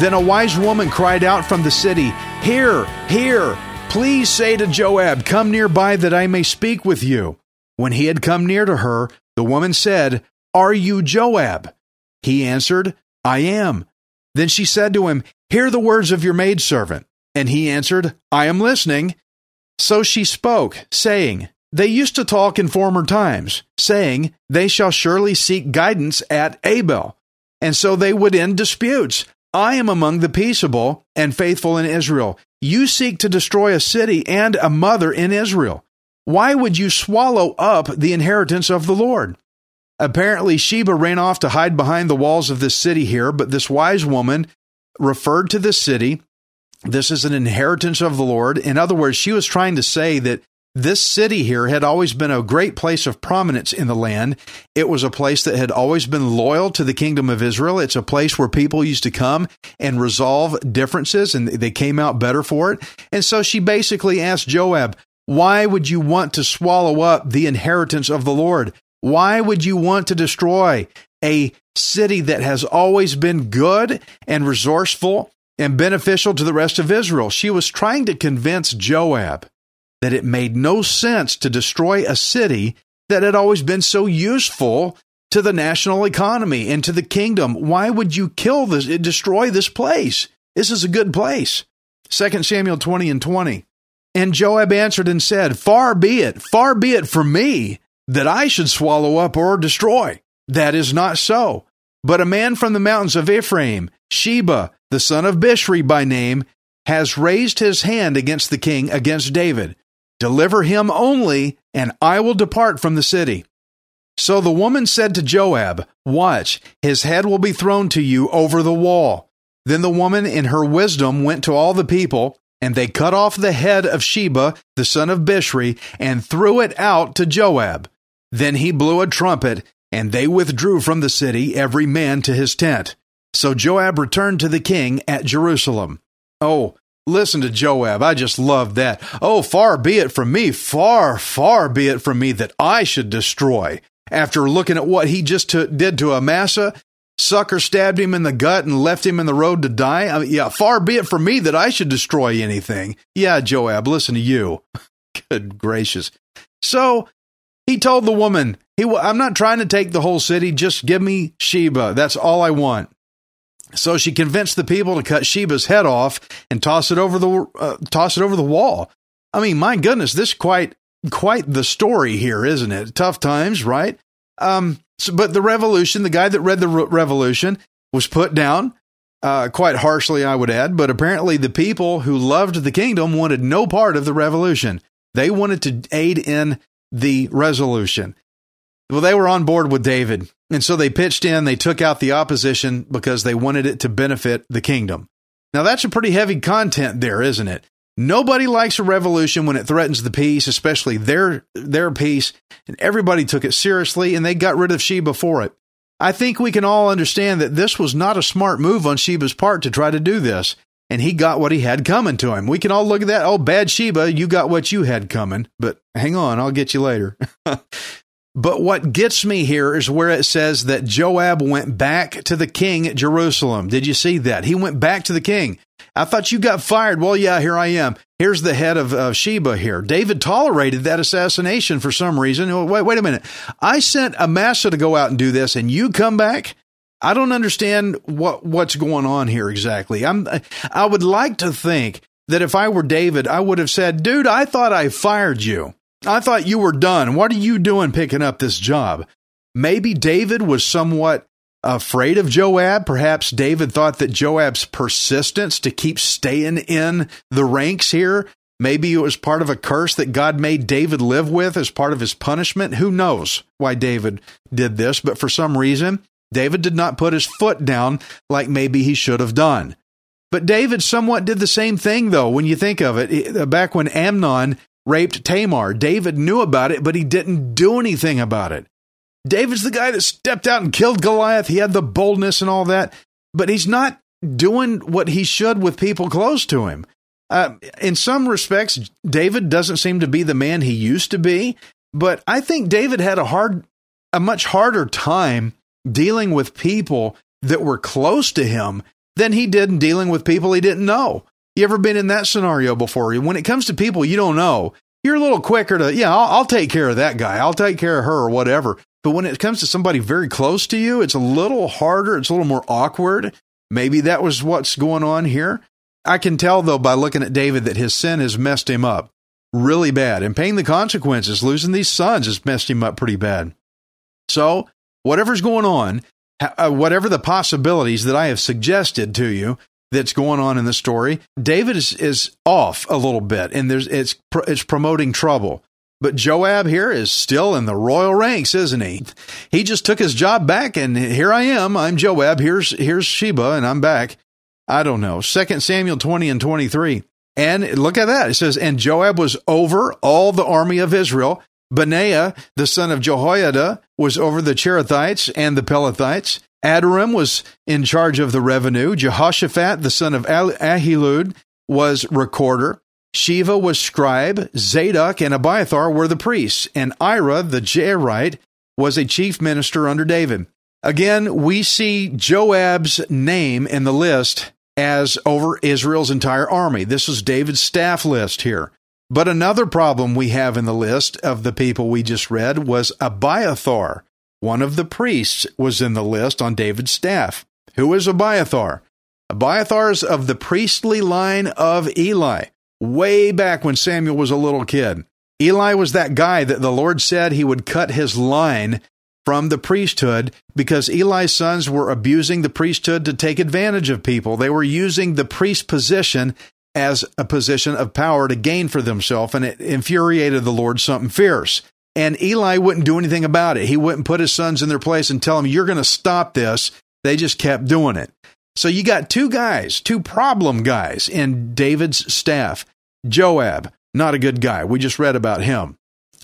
Then a wise woman cried out from the city, Here, here, please say to Joab, Come nearby that I may speak with you. When he had come near to her, the woman said, Are you Joab? He answered, I am. Then she said to him, Hear the words of your maidservant. And he answered, I am listening. So she spoke, saying, They used to talk in former times, saying, They shall surely seek guidance at Abel. And so they would end disputes. I am among the peaceable and faithful in Israel. You seek to destroy a city and a mother in Israel. Why would you swallow up the inheritance of the Lord? Apparently, Sheba ran off to hide behind the walls of this city here, but this wise woman referred to this city. This is an inheritance of the Lord. In other words, she was trying to say that this city here had always been a great place of prominence in the land. It was a place that had always been loyal to the kingdom of Israel. It's a place where people used to come and resolve differences and they came out better for it. And so she basically asked Joab, why would you want to swallow up the inheritance of the Lord? Why would you want to destroy a city that has always been good and resourceful and beneficial to the rest of Israel? She was trying to convince Joab that it made no sense to destroy a city that had always been so useful to the national economy and to the kingdom. Why would you kill this, destroy this place? This is a good place. 2 Samuel 20 and 20. And Joab answered and said, Far be it, far be it from me that I should swallow up or destroy. That is not so. But a man from the mountains of Ephraim, Sheba, the son of Bishri by name, has raised his hand against the king, against David. Deliver him only, and I will depart from the city. So the woman said to Joab, Watch, his head will be thrown to you over the wall. Then the woman, in her wisdom, went to all the people, and they cut off the head of Sheba, the son of Bishri, and threw it out to Joab. Then he blew a trumpet, and they withdrew from the city, every man to his tent. So Joab returned to the king at Jerusalem. Oh, listen to Joab. I just love that. Oh, far be it from me, far, far be it from me that I should destroy. After looking at what he just to, did to Amasa, sucker stabbed him in the gut and left him in the road to die. I mean, yeah, far be it from me that I should destroy anything. Yeah, Joab, listen to you. Good gracious. So he told the woman, he, I'm not trying to take the whole city. Just give me Sheba. That's all I want. So she convinced the people to cut Sheba's head off and toss it over the uh, toss it over the wall. I mean, my goodness, this quite quite the story here, isn't it? Tough times, right? Um, so, but the revolution, the guy that read the re- revolution was put down, uh, quite harshly, I would add. But apparently, the people who loved the kingdom wanted no part of the revolution. They wanted to aid in the resolution. Well, they were on board with David. And so they pitched in, they took out the opposition because they wanted it to benefit the kingdom. Now, that's a pretty heavy content there, isn't it? Nobody likes a revolution when it threatens the peace, especially their their peace, and everybody took it seriously and they got rid of Sheba for it. I think we can all understand that this was not a smart move on Sheba's part to try to do this, and he got what he had coming to him. We can all look at that, oh bad Sheba, you got what you had coming, but hang on, I'll get you later. But what gets me here is where it says that Joab went back to the king at Jerusalem. Did you see that? He went back to the king. I thought you got fired. Well, yeah, here I am. Here's the head of Sheba here. David tolerated that assassination for some reason. Oh, wait, wait a minute. I sent Amasa to go out and do this, and you come back? I don't understand what what's going on here exactly. I'm I would like to think that if I were David, I would have said, "Dude, I thought I fired you. I thought you were done. What are you doing picking up this job? Maybe David was somewhat afraid of Joab. Perhaps David thought that Joab's persistence to keep staying in the ranks here, maybe it was part of a curse that God made David live with as part of his punishment. Who knows why David did this? But for some reason, David did not put his foot down like maybe he should have done. But David somewhat did the same thing, though, when you think of it. Uh, back when Amnon raped Tamar, David knew about it, but he didn't do anything about it. David's the guy that stepped out and killed Goliath. He had the boldness and all that, but he's not doing what he should with people close to him. Uh, in some respects, David doesn't seem to be the man he used to be, but I think David had a hard, a much harder time dealing with people that were close to him than he did in dealing with people he didn't know. You ever been in that scenario before? When it comes to people you don't know, you're a little quicker to, yeah, I'll, I'll, take care of that guy. I'll take care of her or whatever. But when it comes to somebody very close to you, it's a little harder. It's a little more awkward. Maybe that was what's going on here. I can tell, though, by looking at David, that his sin has messed him up really bad. And paying the consequences, losing these sons, has messed him up pretty bad. So, whatever's going on, uh, whatever the possibilities that I have suggested to you that's going on in the story, David is, is off a little bit, and there's it's it's promoting trouble. But Joab here is still in the royal ranks, isn't he? He just took his job back, and here I am. I'm Joab. Here's here's Sheba, and I'm back. I don't know. Second Samuel twenty and twenty three. And look at that. It says, and Joab was over all the army of Israel. Benaiah, the son of Jehoiada, was over the Cherethites and the Pelethites. Adoram was in charge of the revenue. Jehoshaphat, the son of Ahilud, was recorder. Sheva was scribe. Zadok and Abiathar were the priests. And Ira, the Jairite, was a chief minister under David. Again, we see Joab's name in the list as over Israel's entire army. This is David's staff list here. But another problem we have in the list of the people we just read was Abiathar. One of the priests was in the list on David's staff. Who is Abiathar? Abiathar is of the priestly line of Eli, way back when Samuel was a little kid. Eli was that guy that the Lord said he would cut his line from the priesthood because Eli's sons were abusing the priesthood to take advantage of people. They were using the priest position as a position of power to gain for themselves, and it infuriated the Lord something fierce. And Eli wouldn't do anything about it. He wouldn't put his sons in their place and tell them, You're going to stop this. They just kept doing it. So you got two guys, two problem guys in David's staff. Joab, not a good guy. We just read about him.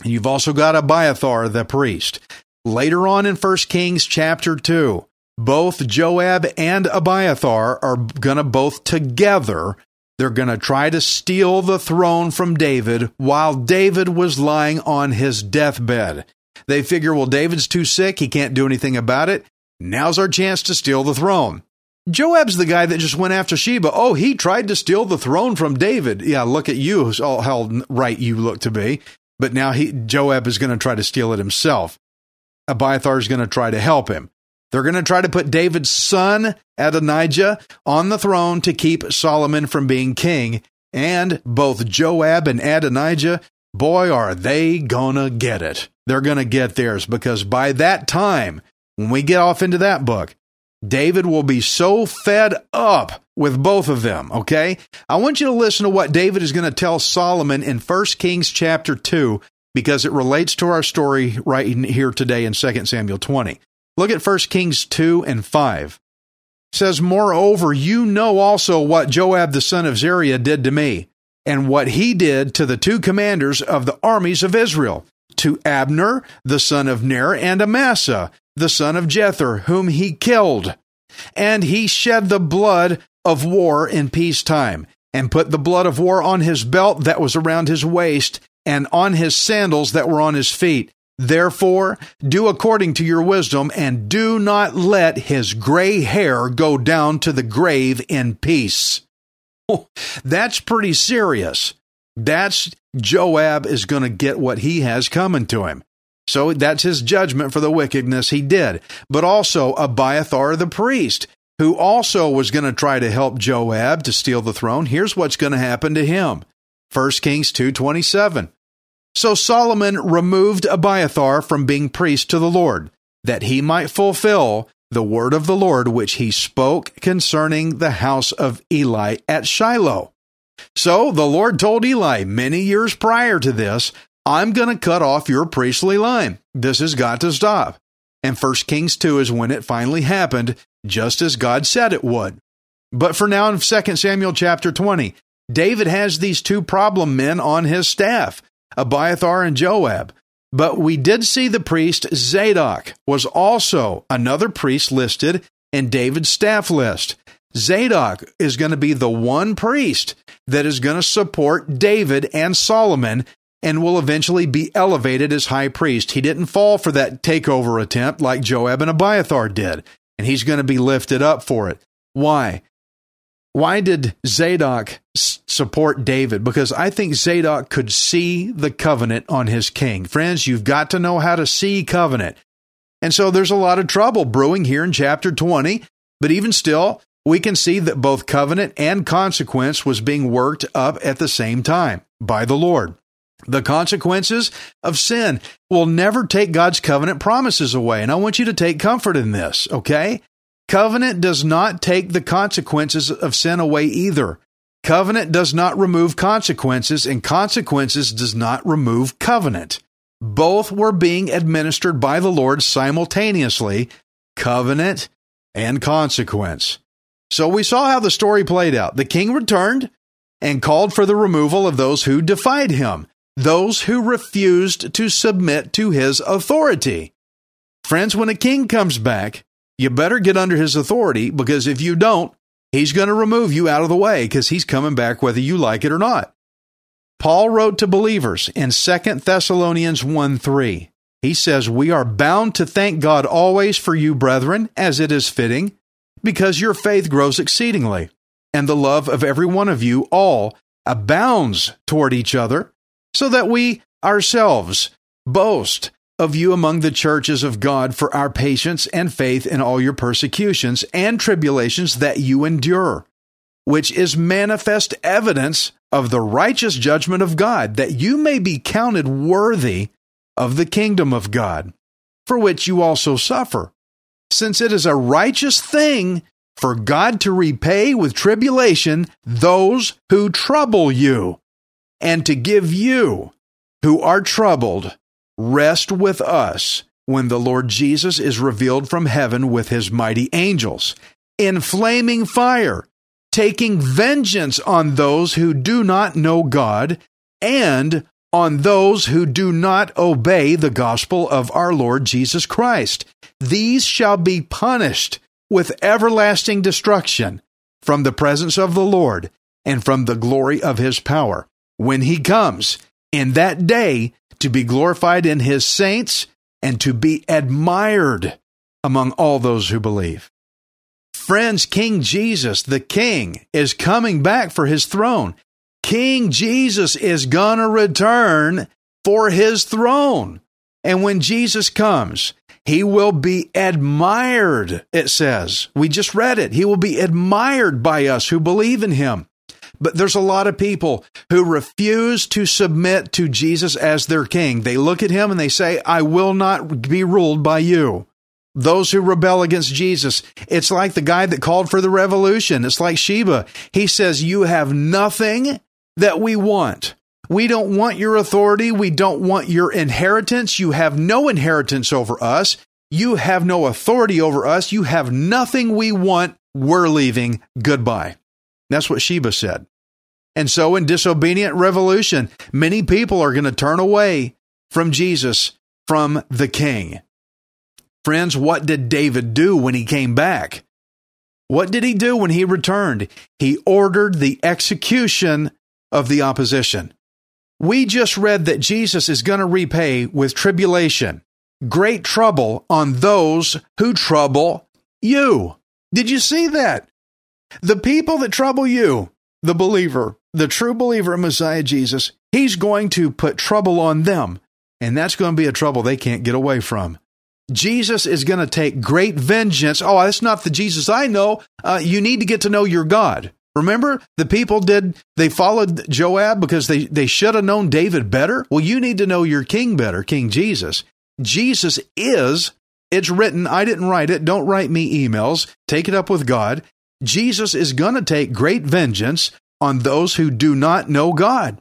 And you've also got Abiathar, the priest. Later on in 1 Kings chapter 2, both Joab and Abiathar are going to both together they're going to try to steal the throne from David while David was lying on his deathbed. They figure, well, David's too sick. He can't do anything about it. Now's our chance to steal the throne. Joab's the guy that just went after Sheba. Oh, he tried to steal the throne from David. Yeah, look at you, how right you look to be. But now he, Joab is going to try to steal it himself. Abiathar is going to try to help him. They're going to try to put David's son, Adonijah, on the throne to keep Solomon from being king. And both Joab and Adonijah, boy, are they going to get it. They're going to get theirs because by that time, when we get off into that book, David will be so fed up with both of them, okay? I want you to listen to what David is going to tell Solomon in 1 Kings chapter 2 because it relates to our story right here today in 2 Samuel 20. Look at 1 Kings 2 and 5. It says, Moreover, you know also what Joab the son of Zeruiah did to me, and what he did to the two commanders of the armies of Israel, to Abner the son of Ner, and Amasa the son of Jether, whom he killed. And he shed the blood of war in peacetime, and put the blood of war on his belt that was around his waist, and on his sandals that were on his feet. Therefore, do according to your wisdom, and do not let his gray hair go down to the grave in peace. Oh, that's pretty serious. That's Joab is going to get what he has coming to him. So that's his judgment for the wickedness he did. But also Abiathar the priest, who also was going to try to help Joab to steal the throne. Here's what's going to happen to him. 1 Kings 2:27 So Solomon removed Abiathar from being priest to the Lord, that he might fulfill the word of the Lord which he spoke concerning the house of Eli at Shiloh. So the Lord told Eli many years prior to this, I'm going to cut off your priestly line. This has got to stop. And 1 Kings 2 is when it finally happened, just as God said it would. But for now in 2 Samuel chapter 20, David has these two problem men on his staff, Abiathar and Joab. But we did see the priest Zadok was also another priest listed in David's staff list. Zadok is going to be the one priest that is going to support David and Solomon and will eventually be elevated as high priest. He didn't fall for that takeover attempt like Joab and Abiathar did, and he's going to be lifted up for it. Why? Why did Zadok support David? Because I think Zadok could see the covenant on his king. Friends, you've got to know how to see covenant. And so there's a lot of trouble brewing here in chapter 20, but even still, we can see that both covenant and consequence was being worked up at the same time by the Lord. The consequences of sin will never take God's covenant promises away. And I want you to take comfort in this, okay? Covenant does not take the consequences of sin away either. Covenant does not remove consequences, and consequences does not remove covenant. Both were being administered by the Lord simultaneously covenant and consequence. So we saw how the story played out. The king returned and called for the removal of those who defied him, those who refused to submit to his authority. Friends, when a king comes back, you better get under his authority because if you don't, he's going to remove you out of the way because he's coming back whether you like it or not. Paul wrote to believers in 2 Thessalonians 1 3. He says, We are bound to thank God always for you, brethren, as it is fitting, because your faith grows exceedingly, and the love of every one of you all abounds toward each other, so that we ourselves boast of you among the churches of God for our patience and faith in all your persecutions and tribulations that you endure, which is manifest evidence of the righteous judgment of God, that you may be counted worthy of the kingdom of God, for which you also suffer, since it is a righteous thing for God to repay with tribulation those who trouble you, and to give you, who are troubled, rest with us when the Lord Jesus is revealed from heaven with his mighty angels in flaming fire, taking vengeance on those who do not know God and on those who do not obey the gospel of our Lord Jesus Christ. These shall be punished with everlasting destruction from the presence of the Lord and from the glory of his power when he comes. In that day, to be glorified in his saints, and to be admired among all those who believe. Friends, King Jesus, the King, is coming back for his throne. King Jesus is going to return for his throne. And when Jesus comes, he will be admired, it says. We just read it. He will be admired by us who believe in him. But there's a lot of people who refuse to submit to Jesus as their king. They look at him and they say, I will not be ruled by you. Those who rebel against Jesus, it's like the guy that called for the revolution. It's like Sheba. He says, You have nothing that we want. We don't want your authority. We don't want your inheritance. You have no inheritance over us. You have no authority over us. You have nothing we want. We're leaving. Goodbye. That's what Sheba said. And so, in disobedient revolution, many people are going to turn away from Jesus, from the king. Friends, what did David do when he came back? What did he do when he returned? He ordered the execution of the opposition. We just read that Jesus is going to repay with tribulation, great trouble on those who trouble you. Did you see that? The people that trouble you, the believer, the true believer in Messiah Jesus, he's going to put trouble on them. And that's going to be a trouble they can't get away from. Jesus is going to take great vengeance. Oh, that's not the Jesus I know. Uh, you need to get to know your God. Remember, the people did, they followed Joab because they, they should have known David better. Well, you need to know your king better, King Jesus. Jesus is, it's written, I didn't write it. Don't write me emails. Take it up with God. Jesus is going to take great vengeance on those who do not know God.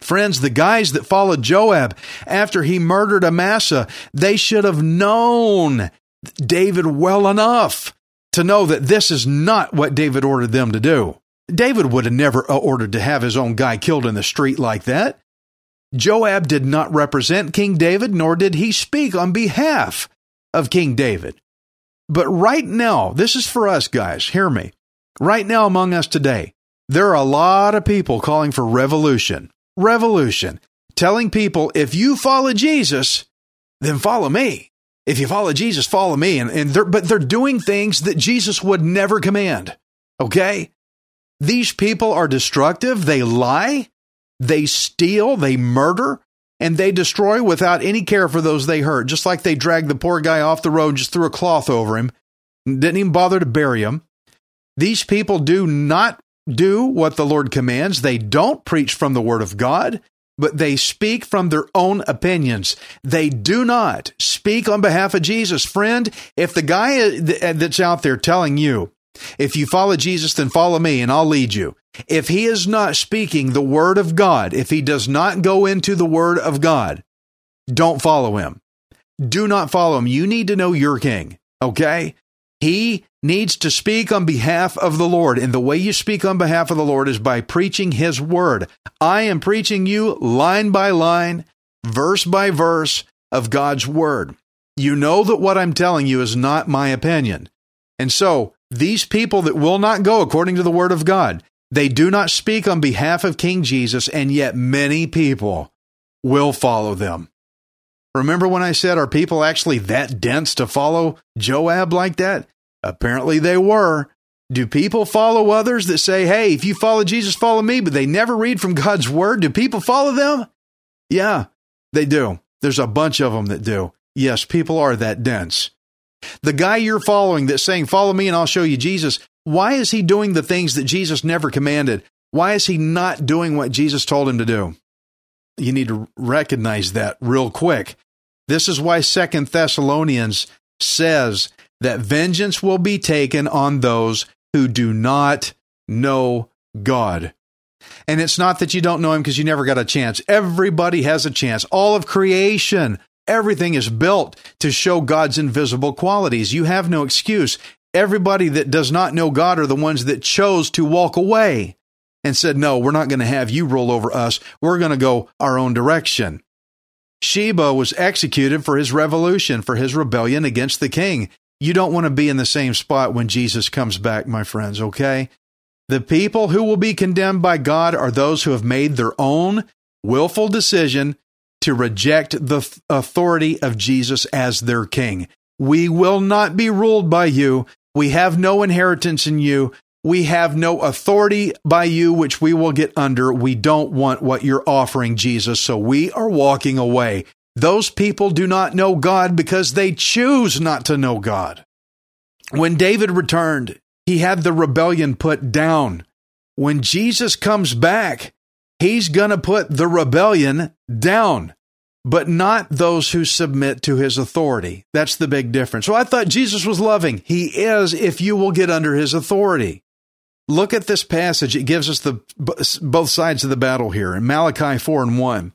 Friends, the guys that followed Joab after he murdered Amasa, they should have known David well enough to know that this is not what David ordered them to do. David would have never uh, ordered to have his own guy killed in the street like that. Joab did not represent King David, nor did he speak on behalf of King David. But right now, this is for us guys, hear me. Right now among us today, there are a lot of people calling for revolution. Revolution. Telling people, if you follow Jesus, then follow me. If you follow Jesus, follow me. And, and they're, but they're doing things that Jesus would never command. Okay? These people are destructive. They lie. They steal. They murder. And they destroy without any care for those they hurt. Just like they dragged the poor guy off the road, just threw a cloth over him, didn't even bother to bury him. These people do not do what the Lord commands. They don't preach from the Word of God but they speak from their own opinions. They do not speak on behalf of Jesus. Friend, if the guy that's out there telling you, if you follow Jesus, then follow me and I'll lead you. If he is not speaking the word of God, if he does not go into the word of God, don't follow him. Do not follow him. You need to know your king, okay? He needs to speak on behalf of the Lord. And the way you speak on behalf of the Lord is by preaching His word. I am preaching you line by line, verse by verse of God's word. You know that what I'm telling you is not my opinion. And so, these people that will not go according to the word of God, they do not speak on behalf of King Jesus, and yet many people will follow them. Remember when I said, are people actually that dense to follow Joab like that? Apparently they were. Do people follow others that say, hey, if you follow Jesus, follow me, but they never read from God's word? Do people follow them? Yeah, they do. There's a bunch of them that do. Yes, people are that dense. The guy you're following that's saying, follow me and I'll show you Jesus, why is he doing the things that Jesus never commanded? Why is he not doing what Jesus told him to do? You need to recognize that real quick. This is why Second Thessalonians says that vengeance will be taken on those who do not know God. And it's not that you don't know him because you never got a chance. Everybody has a chance. All of creation, everything is built to show God's invisible qualities. You have no excuse. Everybody that does not know God are the ones that chose to walk away and said, No, we're not going to have you rule over us. We're going to go our own direction. Sheba was executed for his revolution, for his rebellion against the king. You don't want to be in the same spot when Jesus comes back, my friends, okay? The people who will be condemned by God are those who have made their own willful decision to reject the authority of Jesus as their king. We will not be ruled by you. We have no inheritance in you. We have no authority by you, which we will get under. We don't want what you're offering, Jesus. So we are walking away. Those people do not know God because they choose not to know God. When David returned, he had the rebellion put down. When Jesus comes back, he's going to put the rebellion down, but not those who submit to his authority. That's the big difference. So I thought Jesus was loving. He is if you will get under his authority. Look at this passage. It gives us the both sides of the battle here in Malachi 4 and 1.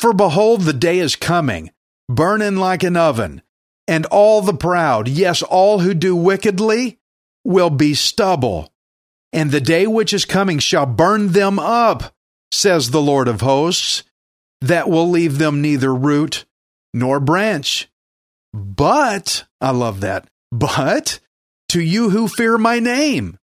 For behold, the day is coming, burning like an oven, and all the proud, yes, all who do wickedly, will be stubble. And the day which is coming shall burn them up, says the Lord of hosts, that will leave them neither root nor branch. But, I love that, but to you who fear my name,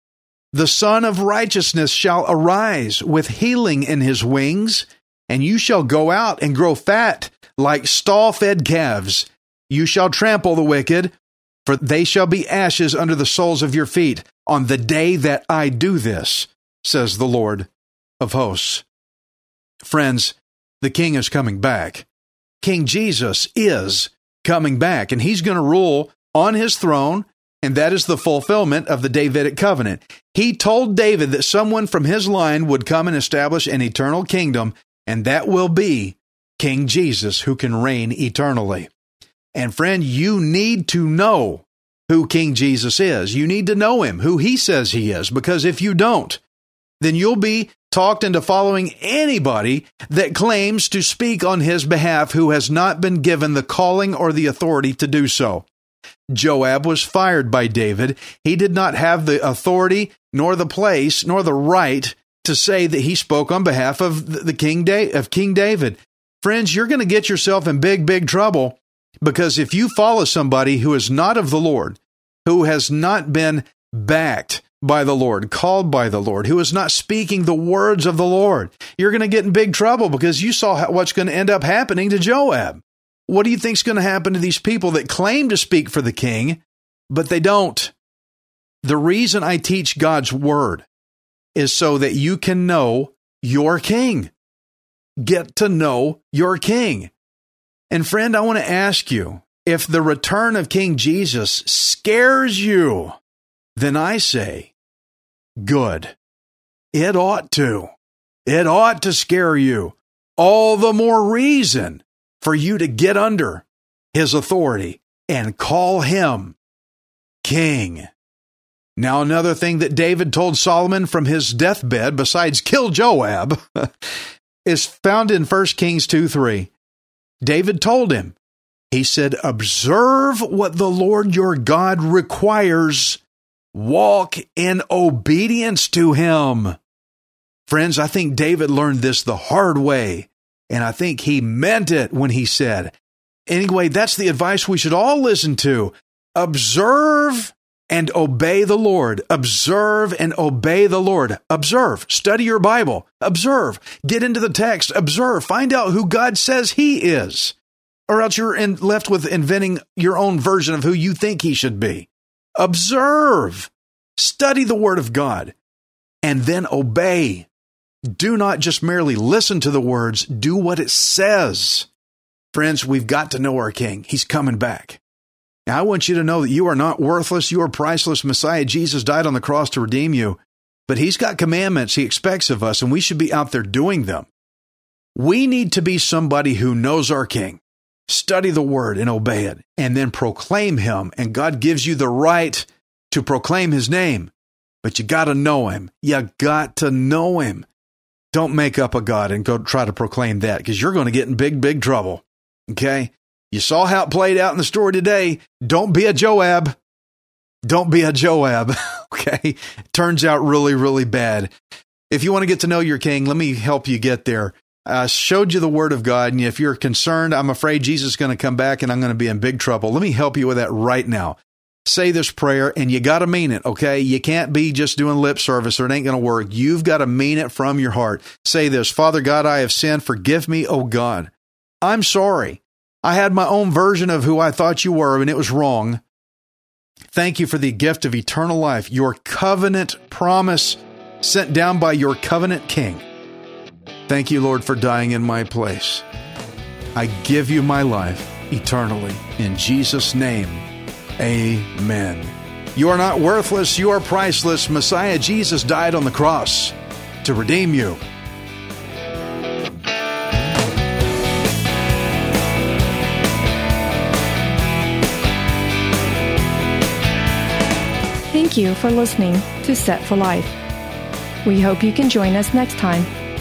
the Sun of Righteousness shall arise with healing in his wings and you shall go out and grow fat like stall fed calves. You shall trample the wicked, for they shall be ashes under the soles of your feet on the day that I do this, says the Lord of hosts. Friends, the king is coming back. King Jesus is coming back, and he's going to rule on his throne, and that is the fulfillment of the Davidic covenant. He told David that someone from his line would come and establish an eternal kingdom, and that will be King Jesus who can reign eternally. And friend, you need to know who King Jesus is. You need to know him, who he says he is, because if you don't, then you'll be talked into following anybody that claims to speak on his behalf who has not been given the calling or the authority to do so. Joab was fired by David. He did not have the authority, nor the place, nor the right to say that he spoke on behalf of the king of King David. Friends, you're going to get yourself in big, big trouble because if you follow somebody who is not of the Lord, who has not been backed by the Lord, called by the Lord, who is not speaking the words of the Lord, you're going to get in big trouble because you saw what's going to end up happening to Joab. What do you think is going to happen to these people that claim to speak for the king, but they don't? The reason I teach God's word is so that you can know your king. Get to know your king. And friend, I want to ask you if the return of King Jesus scares you, then I say, good. It ought to. It ought to scare you. All the more reason for you to get under his authority and call him king. Now, another thing that David told Solomon from his deathbed, besides kill Joab, is found in 1 Kings 2 3. David told him, he said, Observe what the Lord your God requires, walk in obedience to him. Friends, I think David learned this the hard way, and I think he meant it when he said, Anyway, that's the advice we should all listen to. Observe and obey the Lord. Observe and obey the Lord. Observe. Study your Bible. Observe. Get into the text. Observe. Find out who God says He is. Or else you're in, left with inventing your own version of who you think He should be. Observe. Study the Word of God. And then obey. Do not just merely listen to the words, do what it says. Friends, we've got to know our King. He's coming back. Now, I want you to know that you are not worthless. You are priceless. Messiah Jesus died on the cross to redeem you, but He's got commandments He expects of us, and we should be out there doing them. We need to be somebody who knows our King, study the Word and obey it, and then proclaim Him. And God gives you the right to proclaim His name, but you got to know Him. You got to know Him. Don't make up a God and go try to proclaim that because you're going to get in big, big trouble. Okay? You saw how it played out in the story today. Don't be a Joab. Don't be a Joab. okay. Turns out really, really bad. If you want to get to know your king, let me help you get there. I showed you the word of God. And if you're concerned, I'm afraid Jesus is going to come back and I'm going to be in big trouble. Let me help you with that right now. Say this prayer and you got to mean it, okay? You can't be just doing lip service or it ain't going to work. You've got to mean it from your heart. Say this Father God, I have sinned. Forgive me, oh God. I'm sorry. I had my own version of who I thought you were, and it was wrong. Thank you for the gift of eternal life, your covenant promise sent down by your covenant king. Thank you, Lord, for dying in my place. I give you my life eternally. In Jesus' name, amen. You are not worthless, you are priceless. Messiah Jesus died on the cross to redeem you. Thank you for listening to Set for Life. We hope you can join us next time,